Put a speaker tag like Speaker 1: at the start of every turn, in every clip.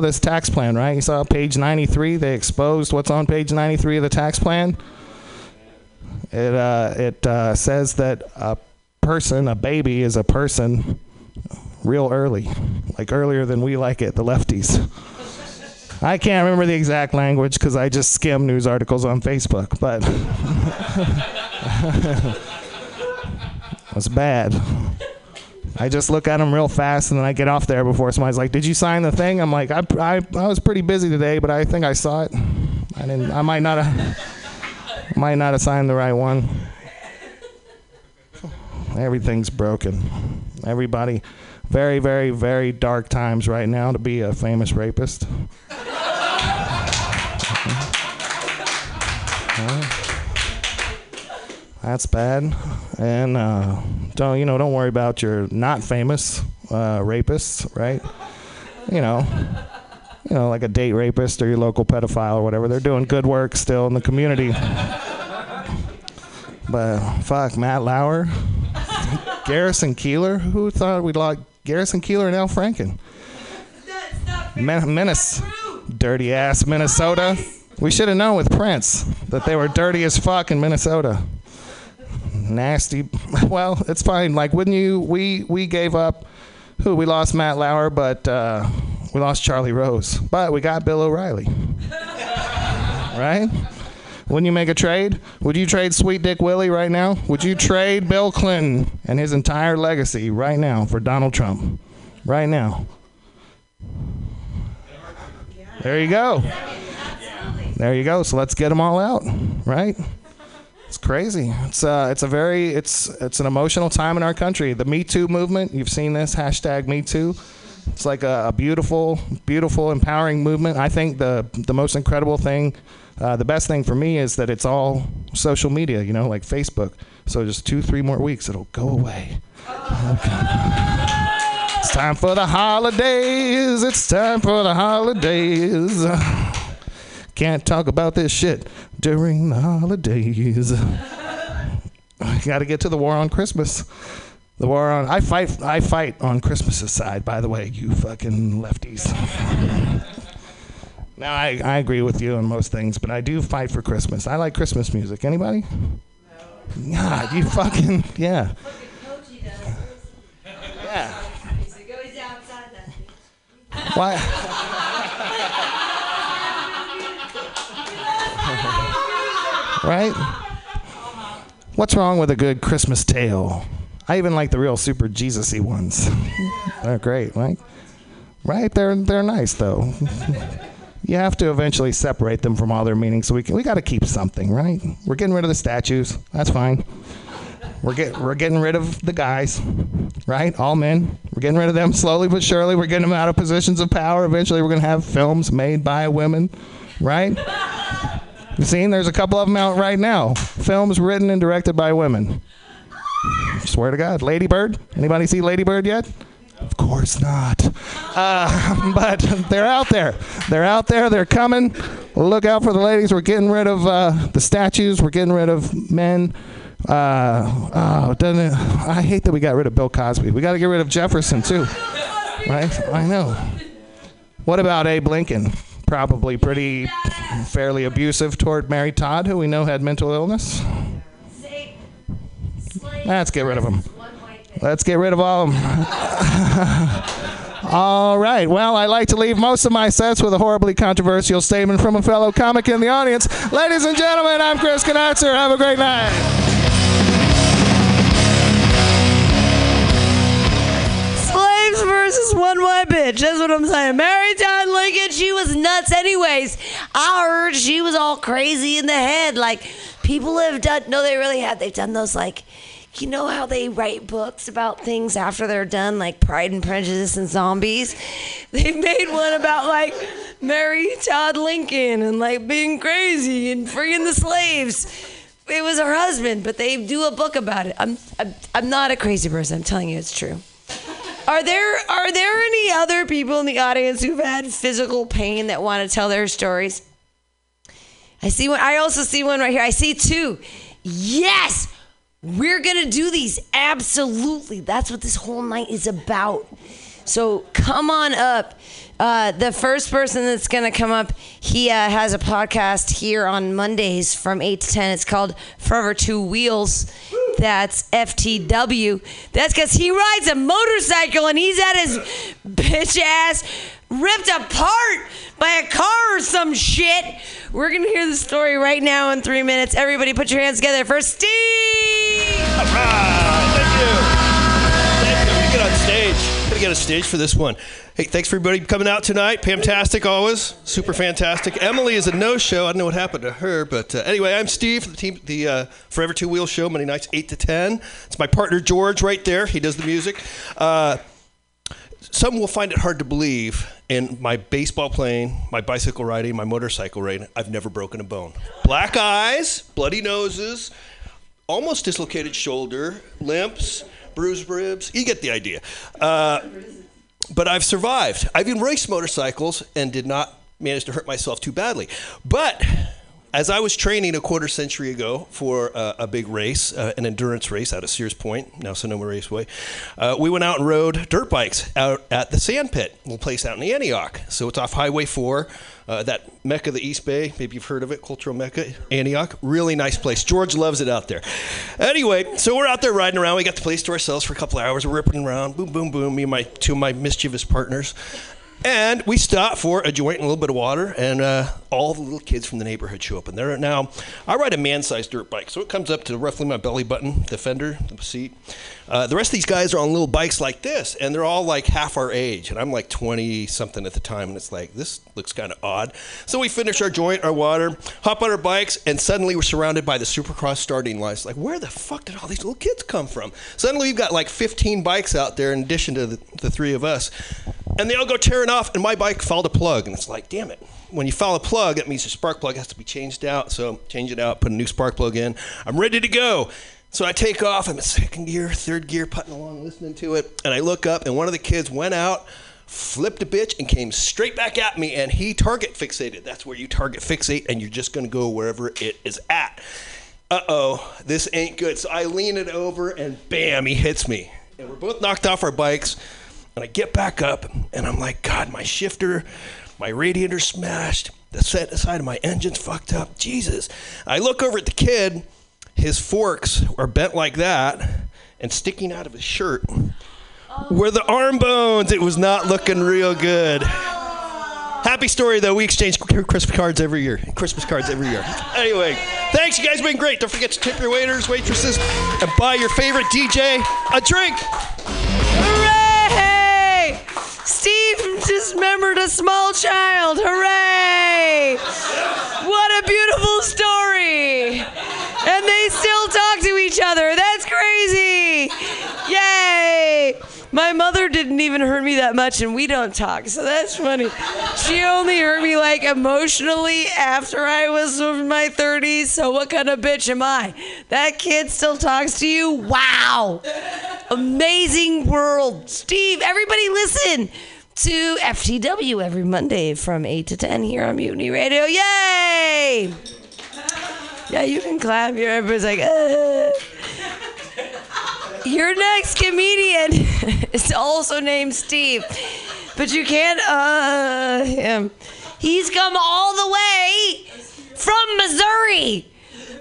Speaker 1: this tax plan, right? You saw page 93. They exposed what's on page 93 of the tax plan. It uh, it uh, says that a person, a baby, is a person real early, like earlier than we like it, the lefties. I can't remember the exact language because I just skim news articles on Facebook, but it's bad. I just look at them real fast and then I get off there before somebody's like, "Did you sign the thing?" I'm like, "I, I, I was pretty busy today, but I think I saw it. I didn't. I might not have, might not have signed the right one. Everything's broken. Everybody, very, very, very dark times right now to be a famous rapist. That's bad. And uh, don't you know? Don't worry about your not famous uh, rapists, right? You know, you know, like a date rapist or your local pedophile or whatever. They're doing good work still in the community. but fuck, Matt Lauer, Garrison Keillor. Who thought we'd like Garrison Keillor and Al Franken? Men- Menace, dirty ass Minnesota. We should have known with Prince that they were dirty as fuck in Minnesota nasty. Well, it's fine. Like, wouldn't you? We we gave up. Who we lost Matt Lauer, but uh, we lost Charlie Rose, but we got Bill O'Reilly. right? Wouldn't you make a trade? Would you trade Sweet Dick Willie right now? Would you trade Bill Clinton and his entire legacy right now for Donald Trump? Right now. There you go. There you go. So let's get them all out, right? It's crazy. It's uh, it's a very it's it's an emotional time in our country. The Me Too movement. You've seen this hashtag Me Too. It's like a, a beautiful, beautiful, empowering movement. I think the the most incredible thing, uh, the best thing for me is that it's all social media. You know, like Facebook. So just two, three more weeks, it'll go away. Okay. It's time for the holidays. It's time for the holidays. Can't talk about this shit during the holidays. I got to get to the war on Christmas. The war on I fight I fight on Christmas's side. By the way, you fucking lefties. now I, I agree with you on most things, but I do fight for Christmas. I like Christmas music. Anybody? No. God, you fucking yeah. Yeah. Why? right? What's wrong with a good Christmas tale? I even like the real super Jesus-y ones. they're great, right? Right? They're they're nice though. you have to eventually separate them from all their meanings. So we can, we got to keep something, right? We're getting rid of the statues. That's fine. We're get we're getting rid of the guys, right? All men. We're getting rid of them slowly but surely. We're getting them out of positions of power. Eventually, we're gonna have films made by women, right? Seen? There's a couple of them out right now. Films written and directed by women. Swear to God, Lady Bird. Anybody see Lady Bird yet? Of course not. Uh, but they're out there. They're out there. They're coming. Look out for the ladies. We're getting rid of uh, the statues. We're getting rid of men. Uh, oh, doesn't it? I hate that we got rid of Bill Cosby. We got to get rid of Jefferson too, right? I know. What about Abe Lincoln? Probably pretty fairly abusive toward Mary Todd, who we know had mental illness. Let's get rid of him. Let's get rid of all of them. all right. Well, I like to leave most of my sets with a horribly controversial statement from a fellow comic in the audience. Ladies and gentlemen, I'm Chris Knatzer. Have a great night.
Speaker 2: Versus one white bitch. That's what I'm saying. Mary Todd Lincoln, she was nuts anyways. I heard she was all crazy in the head. Like people have done no, they really have. They've done those like you know how they write books about things after they're done, like Pride and Prejudice and zombies? They made one about like Mary Todd Lincoln and like being crazy and freeing the slaves. It was her husband, but they do a book about it. I'm, I'm, I'm not a crazy person. I'm telling you, it's true. Are there are there any other people in the audience who've had physical pain that want to tell their stories? I see one. I also see one right here. I see two. Yes, we're gonna do these. Absolutely, that's what this whole night is about. So come on up. Uh, the first person that's going to come up, he uh, has a podcast here on Mondays from 8 to 10. It's called Forever Two Wheels. That's FTW. That's because he rides a motorcycle and he's at his bitch ass ripped apart by a car or some shit. We're going to hear the story right now in three minutes. Everybody put your hands together for Steve!
Speaker 3: All right, thank you. Thank you. Get on stage. Gonna get on stage for this one. Hey, thanks for everybody coming out tonight. Fantastic, always super fantastic. Emily is a no-show. I don't know what happened to her, but uh, anyway, I'm Steve for the team, the uh, Forever Two Wheel Show, Monday nights eight to ten. It's my partner George right there. He does the music. Uh, some will find it hard to believe in my baseball playing, my bicycle riding, my motorcycle riding, I've never broken a bone. Black eyes, bloody noses, almost dislocated shoulder, limps, bruised ribs. You get the idea. Uh, but I've survived. I've even raced motorcycles and did not manage to hurt myself too badly. But as I was training a quarter century ago for uh, a big race, uh, an endurance race out of Sears Point, now Sonoma Raceway, uh, we went out and rode dirt bikes out at the Sand Pit, a little place out in Antioch. So it's off Highway 4, uh, that Mecca of the East Bay. Maybe you've heard of it, cultural Mecca, Antioch. Really nice place. George loves it out there. Anyway, so we're out there riding around. We got the place to ourselves for a couple hours. We're ripping around, boom, boom, boom. Me and my two of my mischievous partners. And we stop for a joint and a little bit of water, and uh, all the little kids from the neighborhood show up. And there now, I ride a man-sized dirt bike, so it comes up to roughly my belly button, the fender, the seat. Uh, the rest of these guys are on little bikes like this, and they're all like half our age, and I'm like 20 something at the time, and it's like this looks kind of odd. So we finish our joint, our water, hop on our bikes, and suddenly we're surrounded by the Supercross starting line. It's like, where the fuck did all these little kids come from? Suddenly we've got like 15 bikes out there in addition to the, the three of us, and they all go tearing off, and my bike fouled a plug, and it's like, damn it. When you foul a plug, that means your spark plug has to be changed out. So change it out, put a new spark plug in. I'm ready to go. So I take off. I'm in second gear, third gear, putting along, listening to it, and I look up, and one of the kids went out, flipped a bitch, and came straight back at me. And he target fixated. That's where you target fixate, and you're just going to go wherever it is at. Uh oh, this ain't good. So I lean it over, and bam, he hits me. And we're both knocked off our bikes. And I get back up, and I'm like, God, my shifter, my radiator smashed. The set side of my engine's fucked up. Jesus. I look over at the kid. His forks are bent like that and sticking out of his shirt were the arm bones. It was not looking real good. Happy story though. We exchange Christmas cards every year. Christmas cards every year. Anyway, thanks. You guys been great. Don't forget to tip your waiters, waitresses, and buy your favorite DJ a drink.
Speaker 2: Steve dismembered a small child. Hooray! What a beautiful story. And they still talk to each other. That's crazy. My mother didn't even hurt me that much, and we don't talk, so that's funny. She only hurt me like emotionally after I was in my 30s, so what kind of bitch am I? That kid still talks to you? Wow! Amazing world. Steve, everybody listen to FTW every Monday from 8 to 10 here on Mutiny Radio. Yay! Yeah, you can clap here. Everybody's like, uh. Your next comedian is also named Steve, but you can't uh him. He's come all the way from Missouri.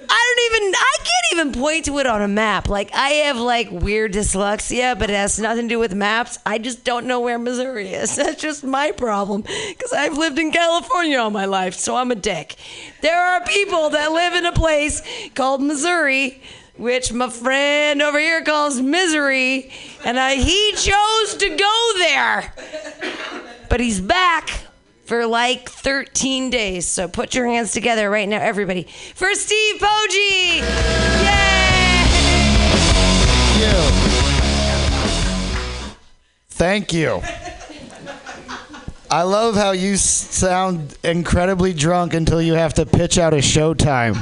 Speaker 2: I don't even I can't even point to it on a map. Like I have like weird dyslexia, but it has nothing to do with maps. I just don't know where Missouri is. That's just my problem cuz I've lived in California all my life, so I'm a dick. There are people that live in a place called Missouri which my friend over here calls misery, and I, he chose to go there. But he's back for like 13 days. So put your hands together right now, everybody, for Steve Poggi. Yay!
Speaker 1: Thank you. I love how you sound incredibly drunk until you have to pitch out a showtime.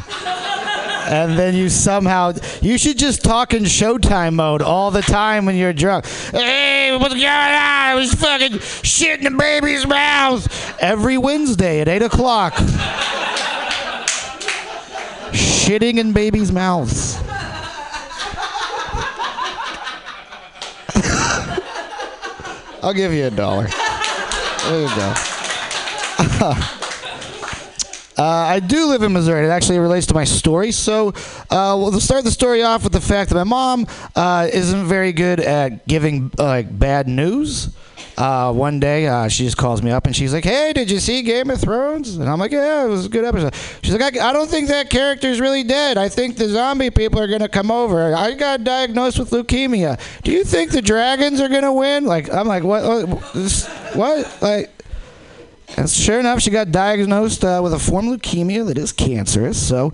Speaker 1: And then you somehow you should just talk in showtime mode all the time when you're drunk. Hey, what's going on? I was fucking shit in the baby's mouth every Wednesday at eight o'clock. Shitting in babies' mouths. I'll give you a dollar.
Speaker 4: There you go. Uh, I do live in Missouri. It actually relates to my story. So, uh, we'll start the story off with the fact that my mom uh, isn't very good at giving like bad news. Uh, one day, uh, she just calls me up and she's like, "Hey, did you see Game of Thrones?" And I'm like, "Yeah, it was a good episode." She's like, "I, I don't think that character's really dead. I think the zombie people are gonna come over. I got diagnosed with leukemia. Do you think the dragons are gonna win?" Like, I'm like, "What? What? What? Like?" And sure enough, she got diagnosed uh, with a form of leukemia that is cancerous. So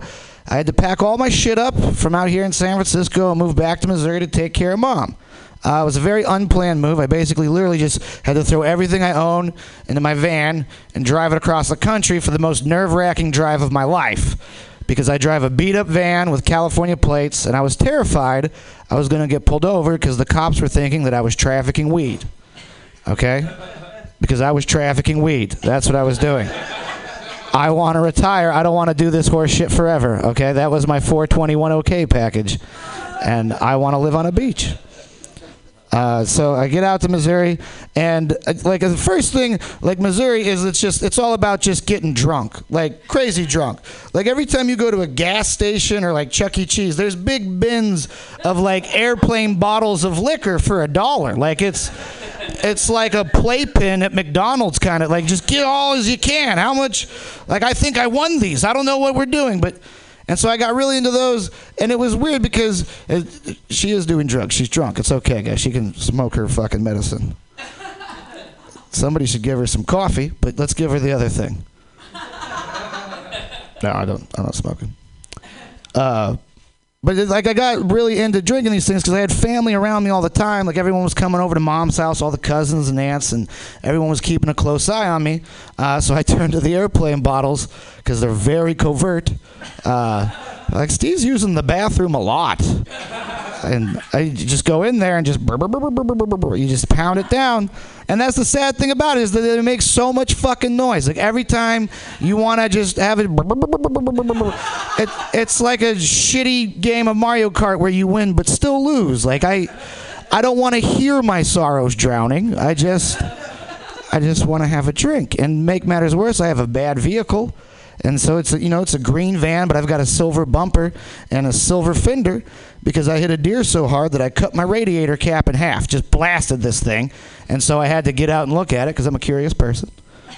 Speaker 4: I had to pack all my shit up from out here in San Francisco and move back to Missouri to take care of mom. Uh, it was a very unplanned move. I basically literally just had to throw everything I own into my van and drive it across the country for the most nerve wracking drive of my life. Because I drive a beat up van with California plates, and I was terrified I was going to get pulled over because the cops were thinking that I was trafficking weed. Okay? Because I was trafficking weed. That's what I was doing. I want to retire. I don't want to do this horse shit forever. Okay, that was my 421 OK package, and I want to live on a beach. Uh, so I get out to Missouri, and uh, like the first thing, like Missouri is it's just it's all about just getting drunk, like crazy drunk. Like every time you go to a gas station or like Chuck E. Cheese, there's big bins of like airplane bottles of liquor for a dollar. Like it's it's like a playpen at McDonald's kind of like just get all as you can. How much? Like I think I won these. I don't know what we're doing, but and so I got really into those, and it was weird because it, she is doing drugs. She's drunk. It's okay, guys. She can smoke her fucking medicine. Somebody should give her some coffee, but let's give her the other thing. No, I don't. I'm not smoking. Uh, but like I got really into drinking these things because I had family around me all the time. Like everyone was coming over to mom's house, all the cousins and aunts, and everyone was keeping a close eye on me. Uh, so I turned to the airplane bottles because they're very covert. Uh, like Steve's using the bathroom a lot, and I just go in there and just burr, burr, burr, you just pound it down. And that's the sad thing about it is that it makes so much fucking noise. Like every time you want to just have it, it, it's like a shitty game of Mario Kart where you win but still lose. Like I, I don't want to hear my sorrows drowning. I just, I just want to have a drink. And make matters worse, I have a bad vehicle and so it's a, you know it's a green van, but I've got a silver bumper and a silver fender, because I hit a deer so hard that I cut my radiator cap in half, just blasted this thing, and so I had to get out and look at it because I'm a curious person.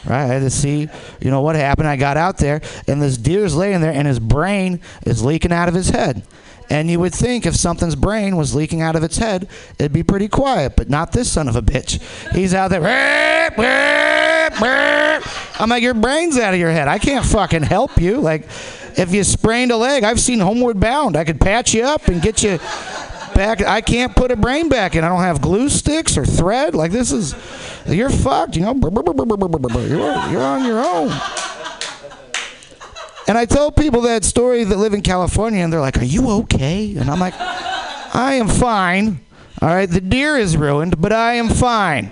Speaker 4: Right, I had to see, you know, what happened. I got out there, and this deer's laying there, and his brain is leaking out of his head. And you would think if something's brain was leaking out of its head, it'd be pretty quiet, but not this son of a bitch. He's out there. "Rrrp, rrrp, rrrp." I'm like, your brain's out of your head. I can't fucking help you. Like, if you sprained a leg, I've seen Homeward Bound. I could patch you up and get you back. I can't put a brain back in. I don't have glue sticks or thread. Like, this is, you're fucked, you know. You're, you're on your own. And I tell people that story that live in California, and they're like, Are you okay? And I'm like, I am fine. All right, the deer is ruined, but I am fine.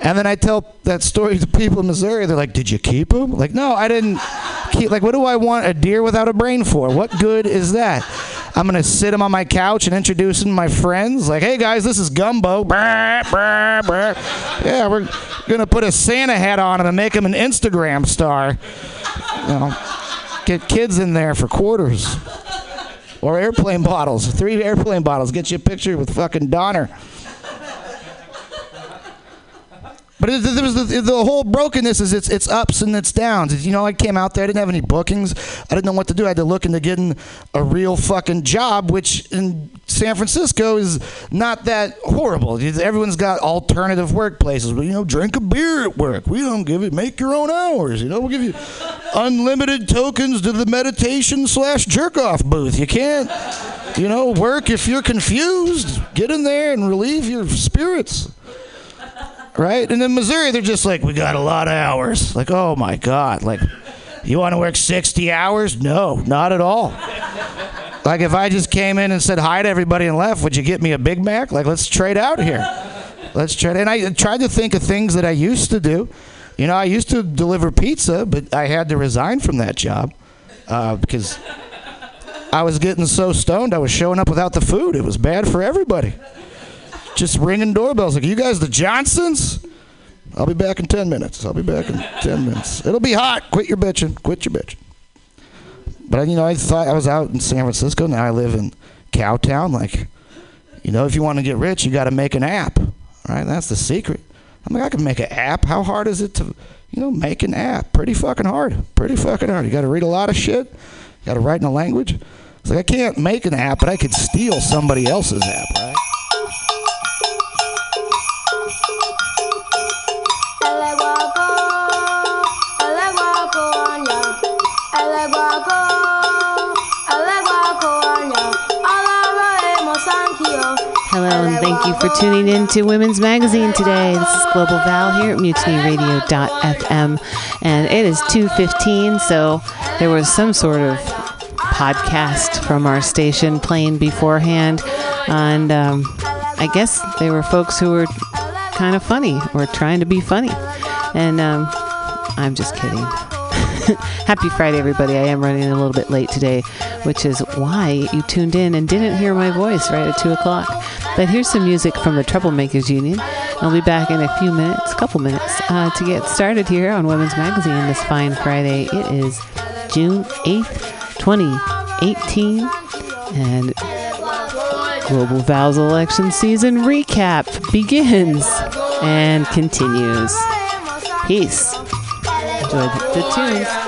Speaker 4: And then I tell that story to people in Missouri. They're like, "Did you keep him?" Like, no, I didn't Like, what do I want a deer without a brain for? What good is that? I'm gonna sit him on my couch and introduce him to my friends. Like, hey guys, this is Gumbo. Yeah, we're gonna put a Santa hat on him and make him an Instagram star. You know, get kids in there for quarters. Or airplane bottles. Three airplane bottles. Get you a picture with fucking Donner. But it, there was the, the whole brokenness is it's it's ups and it's downs. You know, I came out there, I didn't have any bookings. I didn't know what to do. I had to look into getting a real fucking job, which in San Francisco is not that horrible. Everyone's got alternative workplaces. But you know, drink a beer at work. We don't give it. Make your own hours. You know, we'll give you unlimited tokens to the meditation slash jerk off booth. You can't, you know, work if you're confused. Get in there and relieve your spirits right? And in Missouri, they're just like, we got a lot of hours. Like, oh my God. Like, you want to work 60 hours? No, not at all. Like, if I just came in and said hi to everybody and left, would you get me a Big Mac? Like, let's trade out here. Let's trade. And I tried to think of things that I used to do. You know, I used to deliver pizza, but I had to resign from that job uh, because I was getting so stoned, I was showing up without the food. It was bad for everybody just ringing doorbells like, "You guys, the Johnsons? I'll be back in 10 minutes. I'll be back in 10 minutes. It'll be hot. Quit your bitching. Quit your bitching. But, you know, I thought I was out in San Francisco. Now I live in Cowtown. Like, you know, if you want to get rich, you got to make an app. Right? That's the secret. I'm like, I can make an app. How hard is it to, you know, make an app? Pretty fucking hard. Pretty fucking hard. You got to read a lot of shit. You got to write in a language. It's like I can't make an app, but I could steal somebody else's app, right?
Speaker 5: Hello, and thank you for tuning in to Women's Magazine today. This is Global Val here at MutinyRadio.fm, and it is 2.15, so there was some sort of podcast from our station playing beforehand, and um, I guess they were folks who were kind of funny or trying to be funny, and um, I'm just kidding. Happy Friday, everybody. I am running a little bit late today, which is why you tuned in and didn't hear my voice right at 2 o'clock. But here's some music from the Troublemakers Union. I'll be back in a few minutes, a couple minutes, uh, to get started here on Women's Magazine this fine Friday. It is June 8th, 2018, and Global Val's election season recap begins and continues. Peace. Enjoy the, the tunes.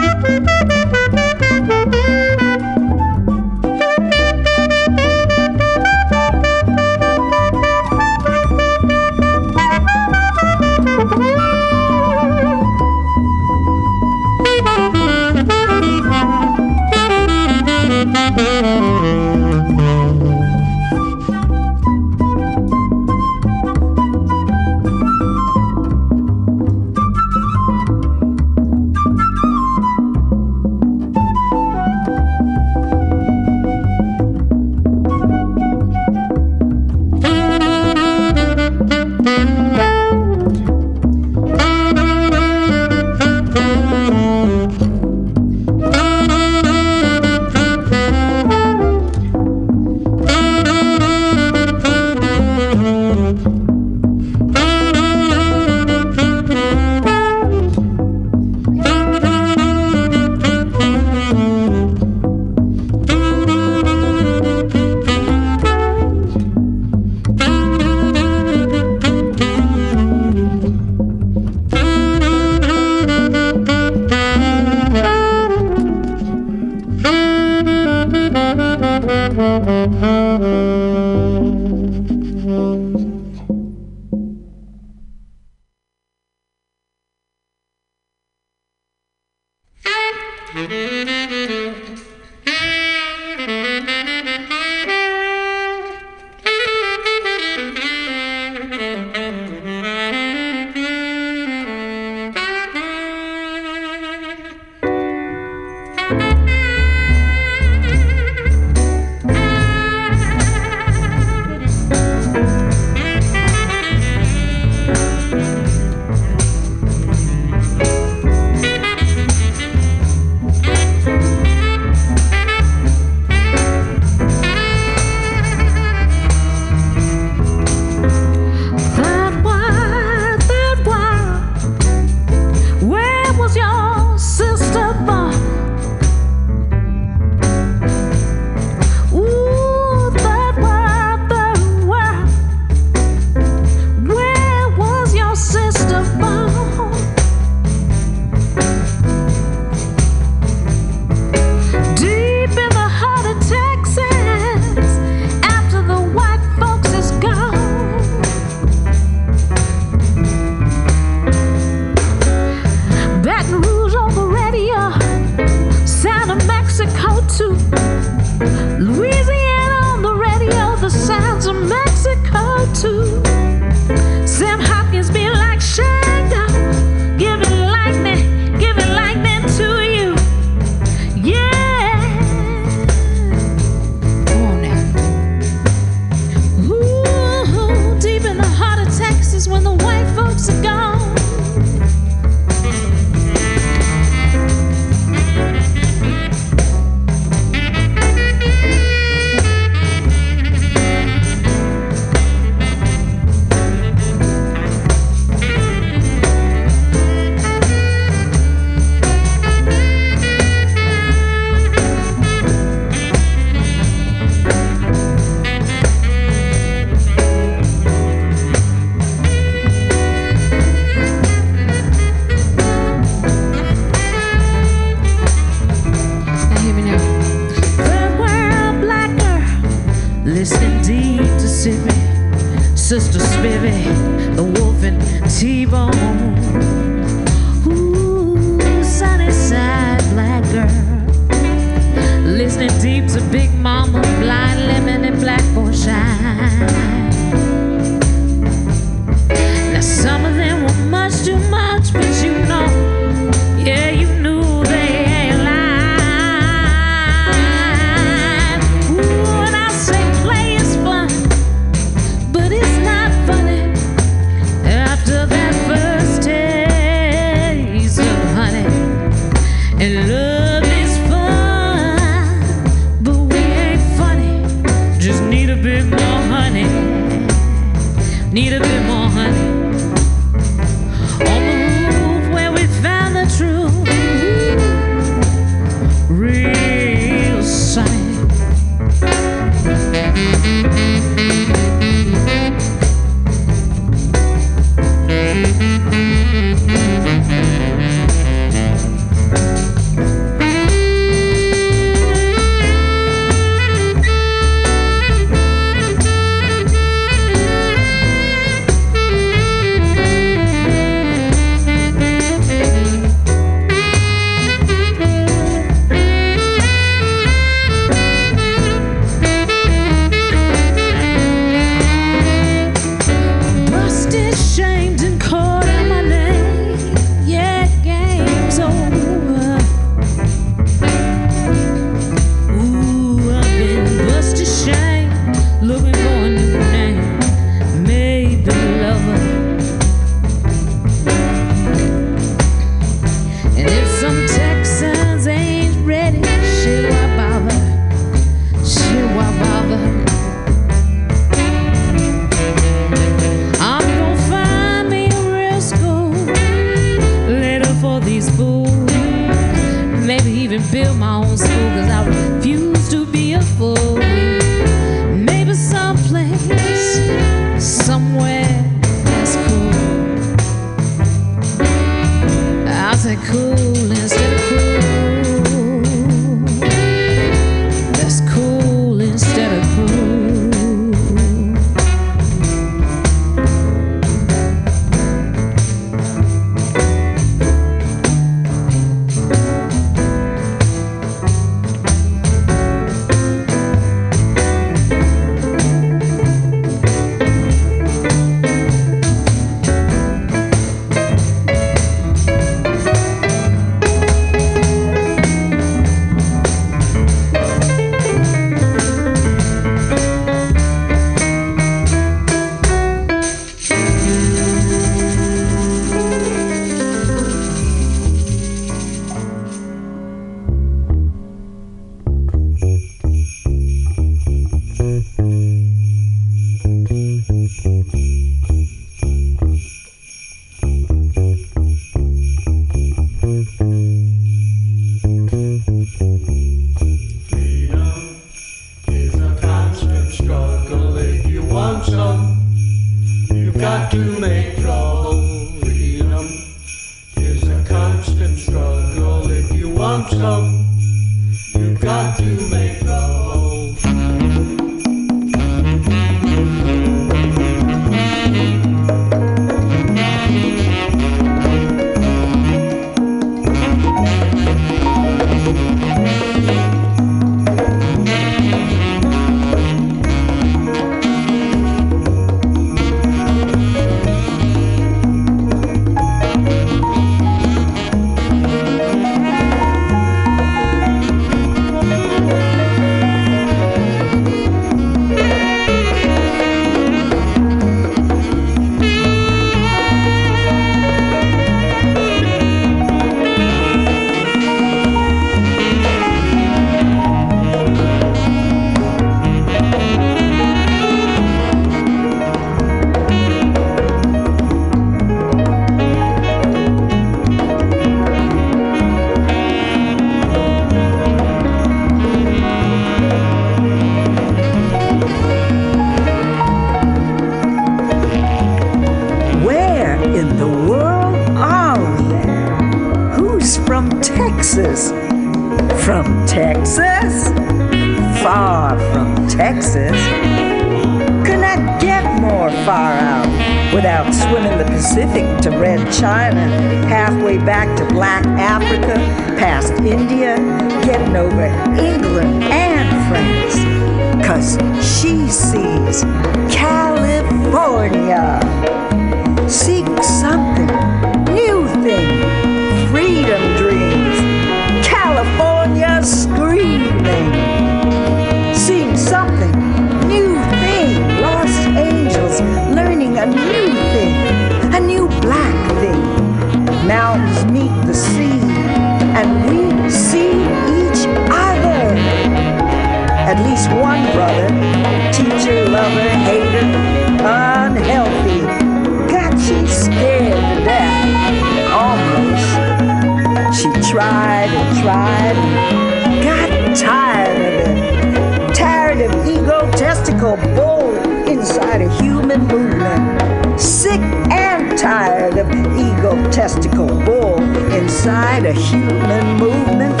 Speaker 6: testicle bull inside a human movement.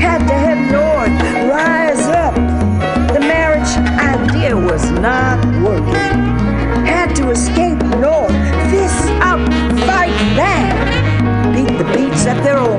Speaker 6: Had to head north, rise up. The marriage idea was not working. Had to escape north, fist up, fight back. Beat the beats at their own.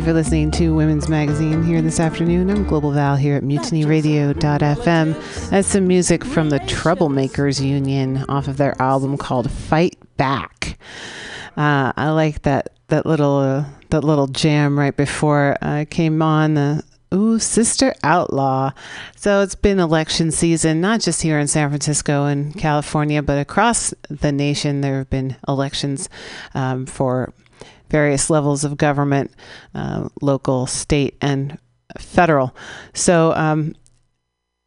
Speaker 5: You for listening to Women's Magazine here this afternoon. I'm Global Val here at mutinyradio.fm. That's some music from the Troublemakers Union off of their album called Fight Back. Uh, I like that that little uh, that little jam right before I came on the Ooh, Sister Outlaw. So it's been election season, not just here in San Francisco and California, but across the nation. There have been elections um, for various levels of government, uh, local, state, and federal. So, um,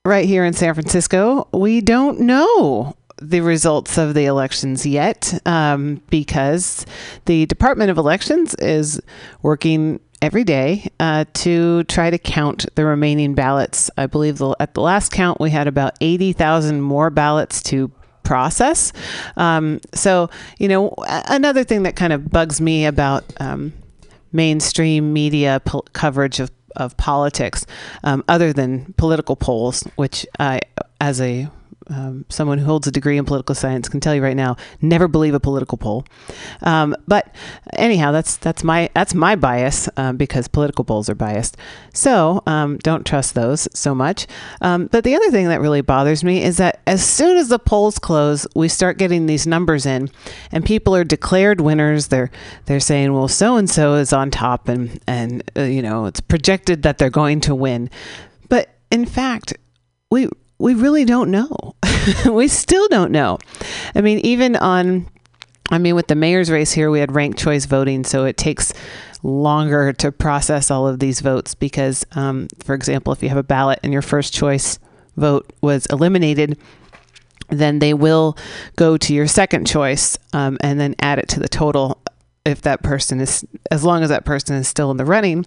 Speaker 5: right here in San Francisco, we don't know the results of the elections yet um, because the Department of Elections is working every day uh, to try to count the remaining ballots. I believe the, at the last count, we had about 80,000 more ballots to process. Um, so, you know, another thing that kind of bugs me about um, mainstream media coverage of, of politics, um, other than political polls, which I, as a um, someone who holds a degree in political science can tell you right now, never believe a political poll. Um, but anyhow, that's that's my that's my bias um, because political polls are biased. So um, don't trust those so much. Um, but the other thing that really bothers me is that as soon as the polls close, we start getting these numbers in, and people are declared winners. They're they're saying, well, so and so is on top, and and uh, you know it's projected that they're going to win. But in fact, we we really don't know. we still don't know. I mean, even on, I mean, with the mayor's race here, we had ranked choice voting, so it takes longer to process all of these votes because, um, for example, if you have a ballot and your first choice vote was eliminated, then they will go to your second choice um, and then add it to the total if that person is as long as that person is still in the running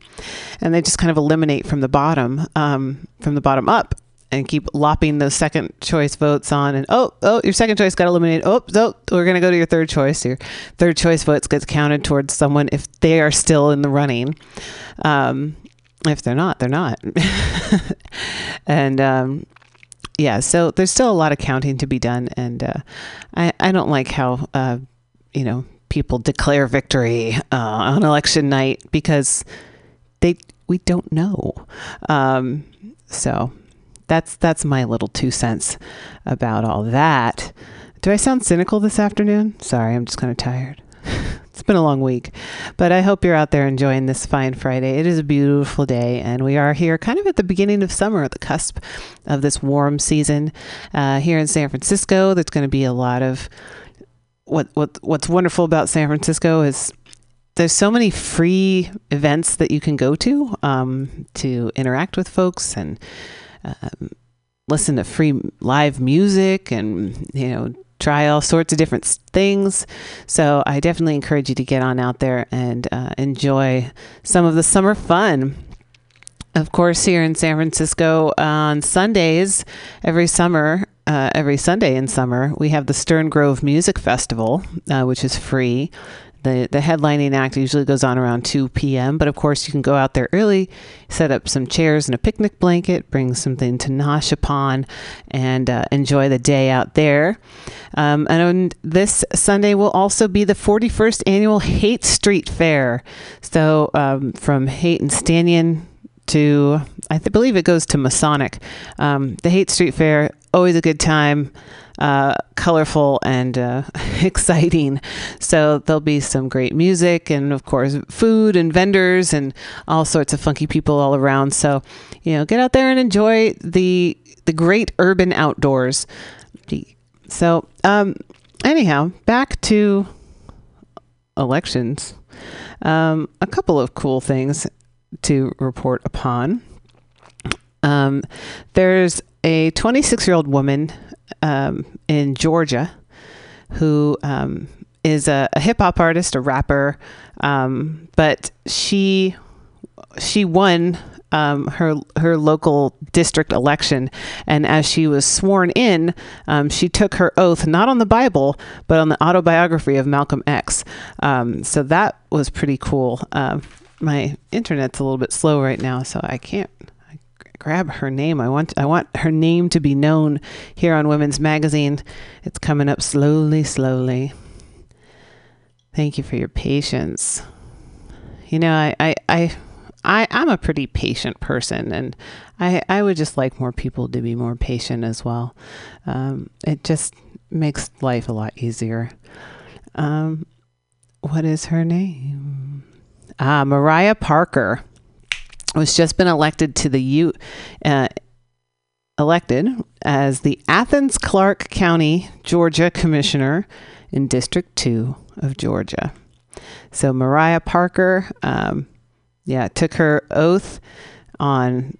Speaker 5: and they just kind of eliminate from the bottom um, from the bottom up and keep lopping those second choice votes on and oh oh your second choice got eliminated. Oh so we're going to go to your third choice. Your third choice votes gets counted towards someone if they are still in the running. Um, if they're not they're not. And um, yeah so there's still a lot of counting to be done and uh, I, I don't like how uh, you know people declare victory uh, on election night because they we don't know. Um, so that's that's my little two cents about all that. Do I sound cynical this afternoon? Sorry, I'm just kind of tired. it's been a long week, but I hope you're out there enjoying this fine Friday. It is a beautiful day, and we are here kind of at the beginning of summer, at the cusp of this warm season. Uh, here in San Francisco, there's going to be a lot of what what what's wonderful about San Francisco is there's so many free events that you can go to um, to interact with folks and um, listen to free live music and you know try all sorts of different things. So i definitely encourage you to get on out there and uh, enjoy some of the summer fun. Of course here in san francisco on sundays every summer uh, every sunday in summer we have the stern grove music festival uh, which is free the, the headlining act usually goes on around 2 p.m., but of course, you can go out there early, set up some chairs and a picnic blanket, bring something to nosh upon, and uh, enjoy the day out there. Um, and this Sunday will also be the 41st annual Haight Street Fair. So, um, from Haight and Stanyan to I th- believe it goes to Masonic. Um, the Haight Street Fair, always a good time, uh, colorful and uh, exciting. So there'll be some great music and of course food and vendors and all sorts of funky people all around. So you know, get out there and enjoy the the great urban outdoors. So um, anyhow, back to elections. Um, a couple of cool things to report upon. Um, there's a 26 year old woman um, in Georgia who um, is a, a hip hop artist, a rapper, um, but she she won um, her her local district election, and as she was sworn in, um, she took her oath not on the Bible but on the autobiography of Malcolm X. Um, so that was pretty cool. Uh, my internet's a little bit slow right now, so I can't grab her name. I want I want her name to be known here on Women's Magazine. It's coming up slowly, slowly. Thank you for your patience. You know, I I, I I, I'm a pretty patient person, and I, I would just like more people to be more patient as well. Um, it just makes life a lot easier. Um, what is her name? Ah, Mariah Parker was just been elected to the U, uh, elected as the Athens Clarke County, Georgia Commissioner in District 2 of Georgia. So Mariah Parker, um, yeah, took her oath on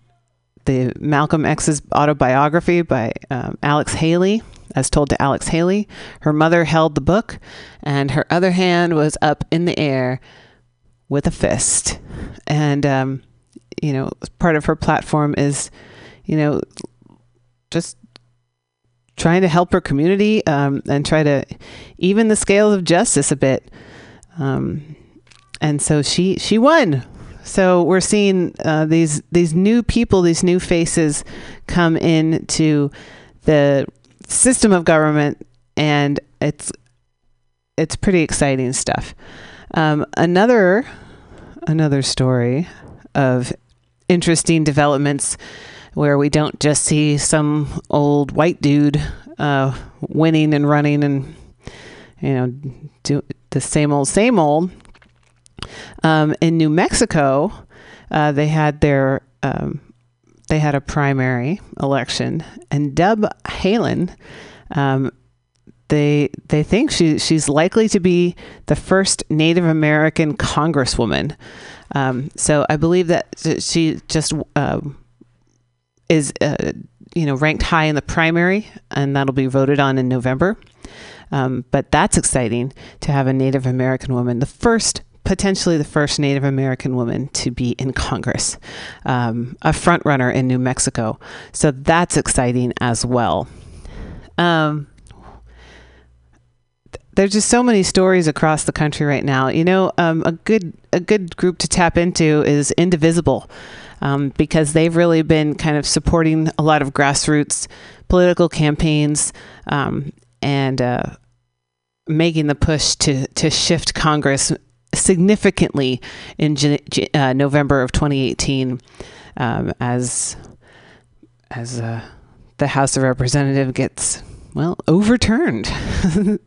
Speaker 5: the Malcolm X's autobiography by um, Alex Haley, as told to Alex Haley. Her mother held the book, and her other hand was up in the air with a fist. And, um, you know, part of her platform is, you know, just trying to help her community um, and try to even the scales of justice a bit. Um, and so she she won. So we're seeing uh, these these new people, these new faces, come into the system of government, and it's it's pretty exciting stuff. Um, another another story of interesting developments where we don't just see some old white dude uh, winning and running and you know do the same old same old. Um, in New Mexico, uh, they had their um, they had a primary election, and Deb Haaland, um, they they think she she's likely to be the first Native American Congresswoman. Um, so I believe that she just um, is uh, you know ranked high in the primary, and that'll be voted on in November. Um, but that's exciting to have a Native American woman, the first potentially the first Native American woman to be in Congress, um, a front runner in New Mexico. So that's exciting as well. Um, there's just so many stories across the country right now. You know, um, a good a good group to tap into is Indivisible, um, because they've really been kind of supporting a lot of grassroots political campaigns um, and uh, making the push to to shift Congress significantly in uh, November of 2018 um, as as uh, the House of Representative gets well overturned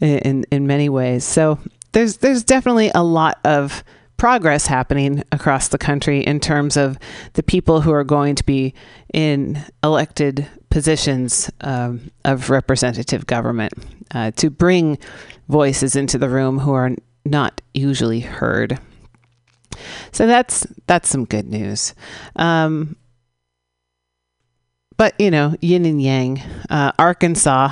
Speaker 5: in in many ways. So there's there's definitely a lot of progress happening across the country in terms of the people who are going to be in elected positions um, of representative government uh, to bring voices into the room who are not usually heard. So that's that's some good news. Um, but you know, yin and yang. Uh, Arkansas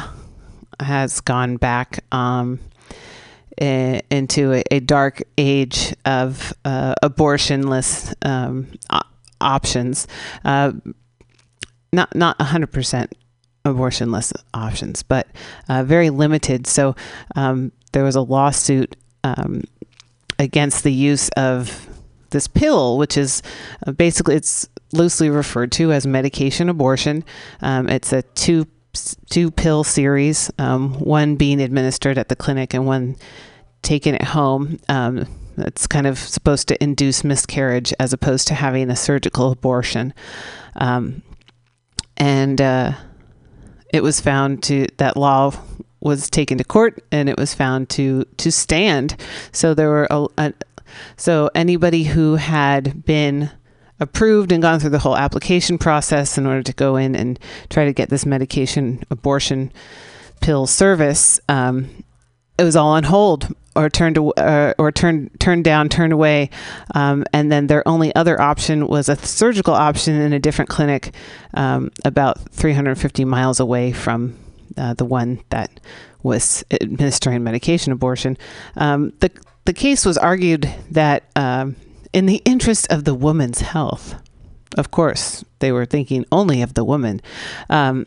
Speaker 5: has gone back um, i- into a, a dark age of uh, abortionless um, options. Uh, not not hundred percent abortionless options, but uh, very limited. So um, there was a lawsuit um, against the use of this pill, which is uh, basically it's loosely referred to as medication abortion. Um, it's a two two pill series, um, one being administered at the clinic and one taken at home. Um, it's kind of supposed to induce miscarriage as opposed to having a surgical abortion. Um, and uh, it was found to that law was taken to court and it was found to to stand. So there were a, a so anybody who had been approved and gone through the whole application process in order to go in and try to get this medication abortion pill service, um, it was all on hold or turned uh, or turned turned down, turned away, um, and then their only other option was a surgical option in a different clinic, um, about 350 miles away from uh, the one that was administering medication abortion. Um, the the case was argued that um, in the interest of the woman's health, of course, they were thinking only of the woman, um,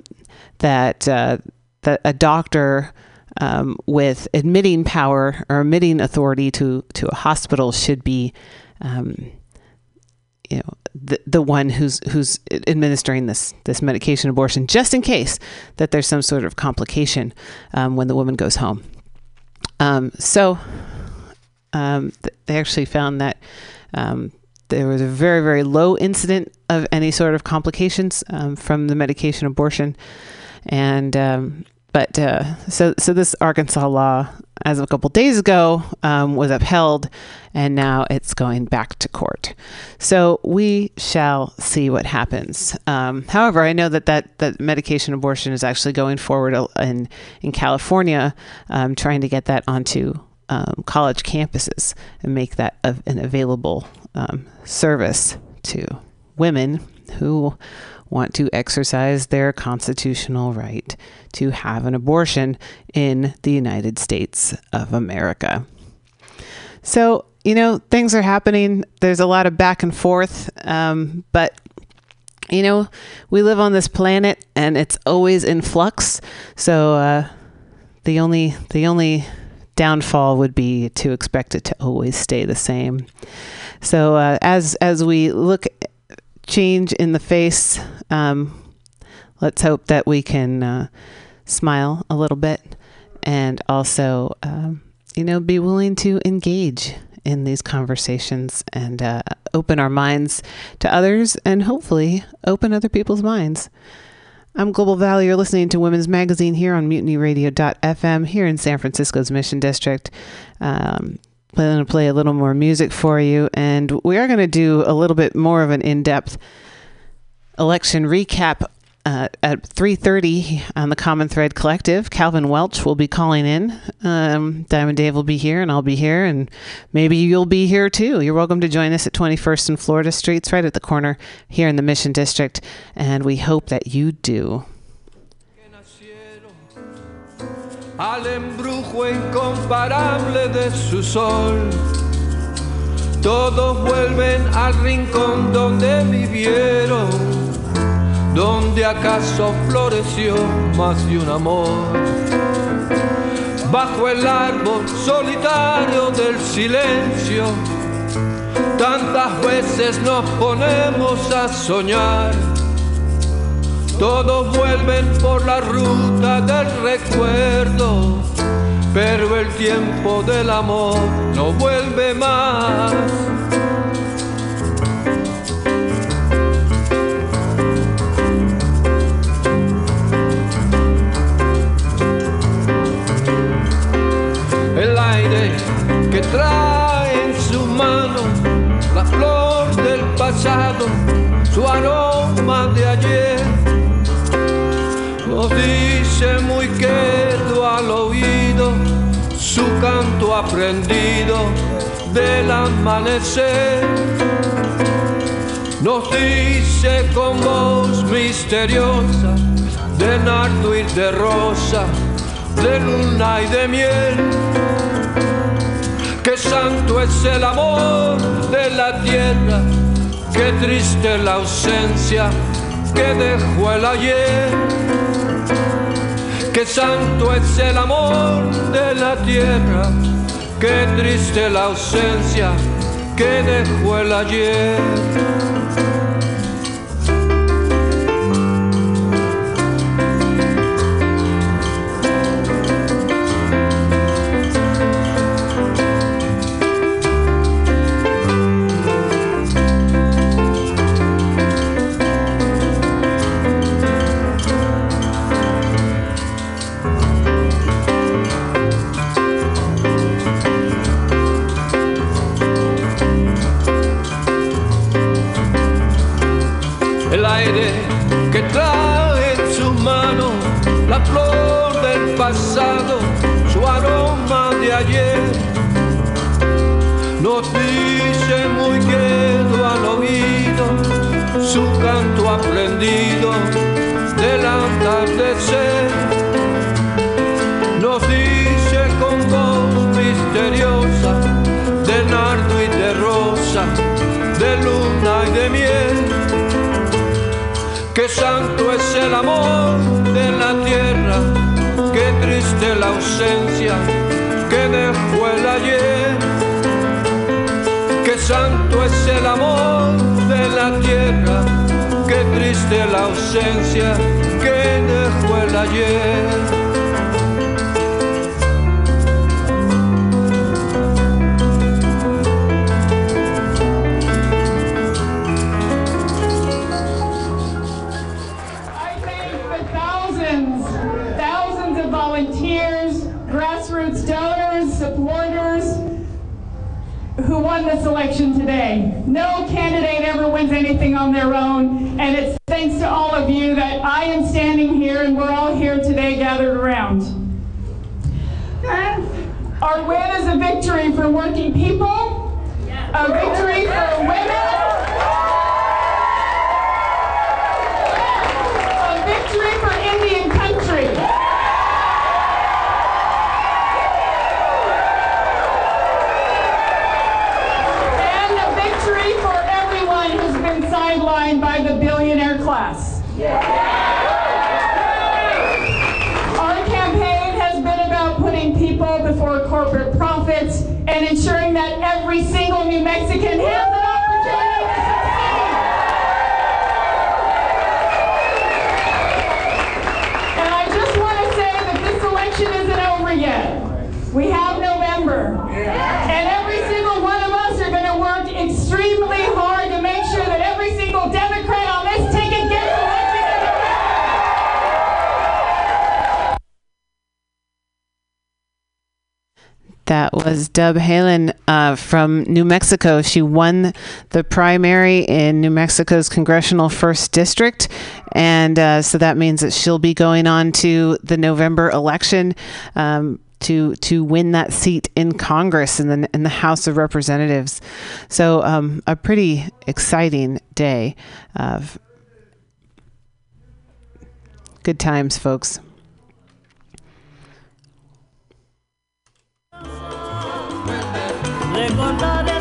Speaker 5: that uh, that a doctor um, with admitting power or admitting authority to to a hospital should be. Um, you know the the one who's who's administering this this medication abortion just in case that there's some sort of complication um, when the woman goes home. Um, so um, th- they actually found that um, there was a very, very low incident of any sort of complications um, from the medication abortion. And, um, but uh, so, so this Arkansas law, as of a couple days ago, um, was upheld, and now it's going back to court. So we shall see what happens. Um, however, I know that, that that medication abortion is actually going forward in in California, um, trying to get that onto um, college campuses and make that a, an available um, service to women who want to exercise their constitutional right to have an abortion in the United States of America. So, you know, things are happening. There's a lot of back and forth, um, but you know, we live on this planet and it's always in flux. So, uh, the only the only downfall would be to expect it to always stay the same. So uh, as as we look change in the face, um, let's hope that we can uh, smile a little bit and also, um, you know, be willing to engage in these conversations and uh, open our minds to others and hopefully open other people's minds. I'm Global Val. You're listening to Women's Magazine here on MutinyRadio.fm here in San Francisco's Mission District. Um, going to play a little more music for you, and we are going to do a little bit more of an in-depth election recap uh, at 3.30 on the Common Thread Collective. Calvin Welch will be calling in. Um, Diamond Dave will be here, and I'll be here, and maybe you'll be here too. You're welcome to join us at 21st and Florida Streets, right at the corner here in the Mission District, and we hope that you do.
Speaker 7: al embrujo incomparable de su sol. Todos vuelven al rincón donde vivieron, donde acaso floreció más de un amor. Bajo el árbol solitario del silencio, tantas veces nos ponemos a soñar todos vuelven por la ruta del recuerdo, pero el tiempo del amor no vuelve más. Que trae en su mano la flor del pasado, su aroma de ayer nos dice muy quedo al oído su canto aprendido del amanecer. Nos dice con voz misteriosa de nardo y de rosa, de luna y de miel, que santo es el amor de la tierra, que triste la ausencia que dejó el ayer que santo es el amor de la tierra, qué triste la ausencia que dejó el ayer. Del atardecer. Nos dice con voz misteriosa de nardo y de rosa, de luna y de miel que santo es el amor de la tierra, que triste la ausencia que dejó el ayer. Que santo es el amor de la tierra, que triste la ausencia I thank the thousands, thousands of volunteers, grassroots donors, supporters, who
Speaker 8: won this election today. No candidate ever wins anything on their own, and it's Our win is a victory for working people, a victory That
Speaker 5: was Deb Haaland uh, from New Mexico. She won the primary in New Mexico's congressional first district, and uh, so that means that she'll be going on to the November election um, to to win that seat in Congress in the in the House of Representatives. So um, a pretty exciting day. Of good times, folks.
Speaker 9: Recordar el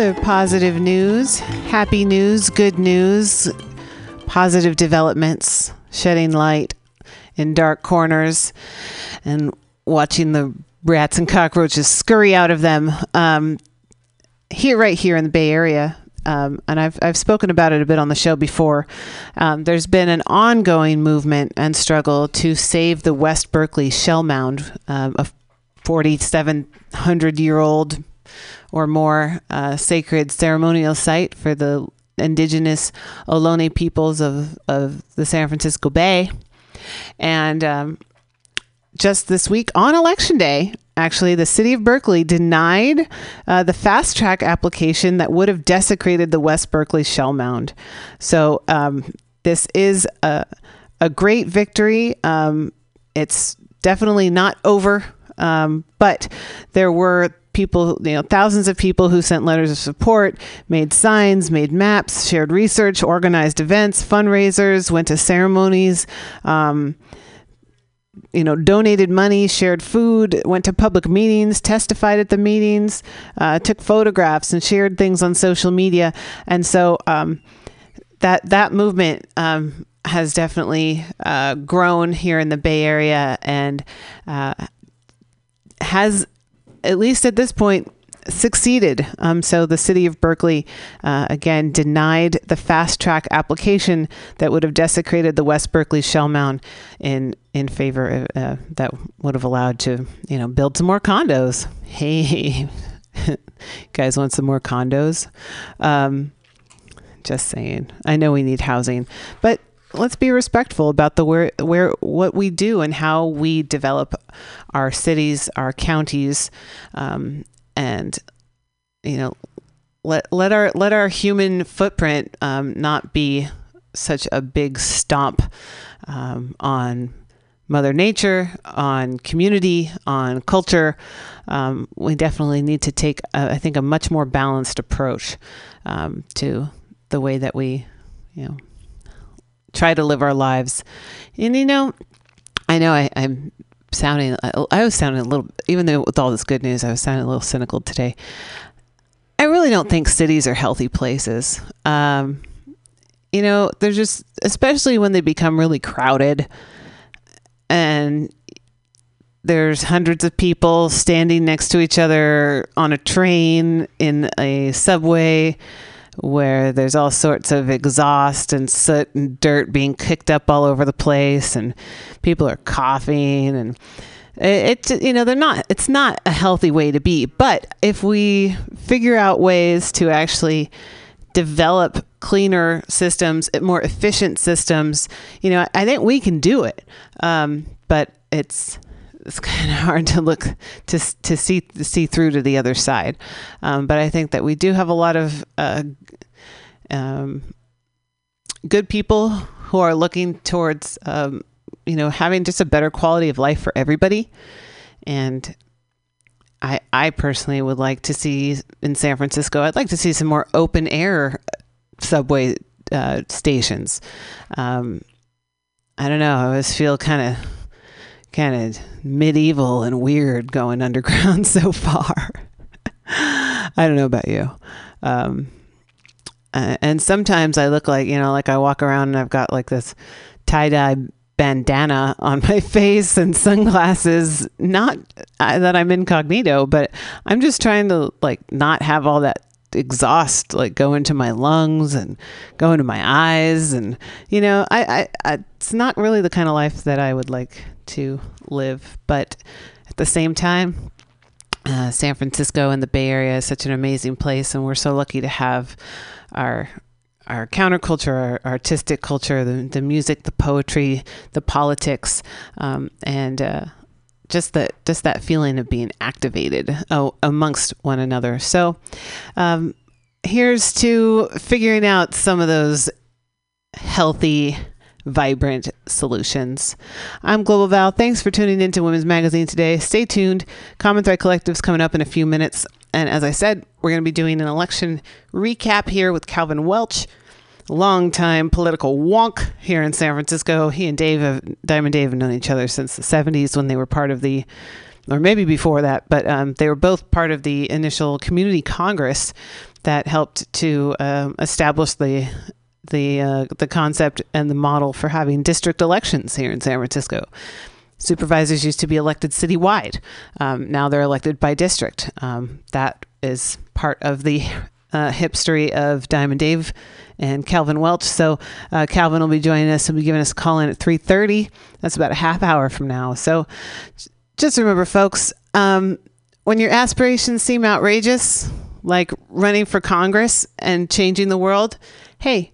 Speaker 5: Other positive news, happy news, good news, positive developments, shedding light in dark corners, and watching the rats and cockroaches scurry out of them. Um, here, right here in the Bay Area, um, and I've I've spoken about it a bit on the show before. Um, there's been an ongoing movement and struggle to save the West Berkeley Shell Mound, um, a 4,700 year old or more uh, sacred ceremonial site for the indigenous Ohlone peoples of, of the San Francisco Bay. And um, just this week on election day, actually, the city of Berkeley denied uh, the fast track application that would have desecrated the West Berkeley Shell Mound. So um, this is a, a great victory. Um, it's definitely not over, um, but there were people, you know, thousands of people who sent letters of support, made signs, made maps, shared research, organized events, fundraisers, went to ceremonies. Um, you know, donated money, shared food, went to public meetings, testified at the meetings, uh, took photographs, and shared things on social media. And so um, that that movement um, has definitely uh, grown here in the Bay Area and uh, has, at least at this point, succeeded. Um, so the city of Berkeley, uh, again, denied the fast track application that would have desecrated the West Berkeley Shell Mound in in favor of, uh, that would have allowed to you know build some more condos. Hey, guys, want some more condos? Um, just saying. I know we need housing, but let's be respectful about the where where what we do and how we develop our cities, our counties, um, and you know let let our let our human footprint um, not be such a big stomp um, on Mother Nature, on community, on culture. Um, we definitely need to take, a, I think, a much more balanced approach um, to the way that we, you know, try to live our lives. And you know, I know I, I'm sounding, I, I was sounding a little, even though with all this good news, I was sounding a little cynical today. I really don't think cities are healthy places. Um, you know, they're just, especially when they become really crowded and there's hundreds of people standing next to each other on a train in a subway where there's all sorts of exhaust and soot and dirt being kicked up all over the place and people are coughing and it's you know they're not it's not a healthy way to be. But if we figure out ways to actually develop cleaner systems more efficient systems you know i think we can do it. Um, but it's it's kind of hard to look to to see to see through to the other side. Um, but I think that we do have a lot of uh, um, good people who are looking towards um, you know having just a better quality of life for everybody, and. I, I personally would like to see in San Francisco. I'd like to see some more open air subway uh, stations. Um, I don't know. I always feel kind of kind of medieval and weird going underground so far. I don't know about you. Um, uh, and sometimes I look like, you know, like I walk around and I've got like this tie dye bandana on my face and sunglasses. Not uh, that I'm incognito, but I'm just trying to like not have all that exhaust like go into my lungs and go into my eyes and you know I, I, I it's not really the kind of life that i would like to live but at the same time uh, san francisco and the bay area is such an amazing place and we're so lucky to have our our counterculture, our artistic culture, the, the music, the poetry, the politics, um, and uh, just that just that feeling of being activated uh, amongst one another. So, um, here's to figuring out some of those healthy, vibrant solutions. I'm Global Val. Thanks for tuning in to Women's Magazine today. Stay tuned. Common Thread Collective's coming up in a few minutes. And as I said, we're going to be doing an election recap here with Calvin Welch, longtime political wonk here in San Francisco. He and Dave, have, Diamond Dave, have known each other since the 70s when they were part of the, or maybe before that, but um, they were both part of the initial community congress that helped to um, establish the the uh, the concept and the model for having district elections here in San Francisco. Supervisors used to be elected citywide. Um, now they're elected by district. Um, that is part of the uh, history of Diamond Dave and Calvin Welch. So uh, Calvin will be joining us He'll be giving us a call in at 3:30. That's about a half hour from now. So just remember, folks, um, when your aspirations seem outrageous, like running for Congress and changing the world, hey,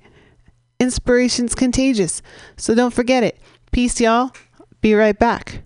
Speaker 5: inspiration's contagious. So don't forget it. Peace, y'all. Be right back.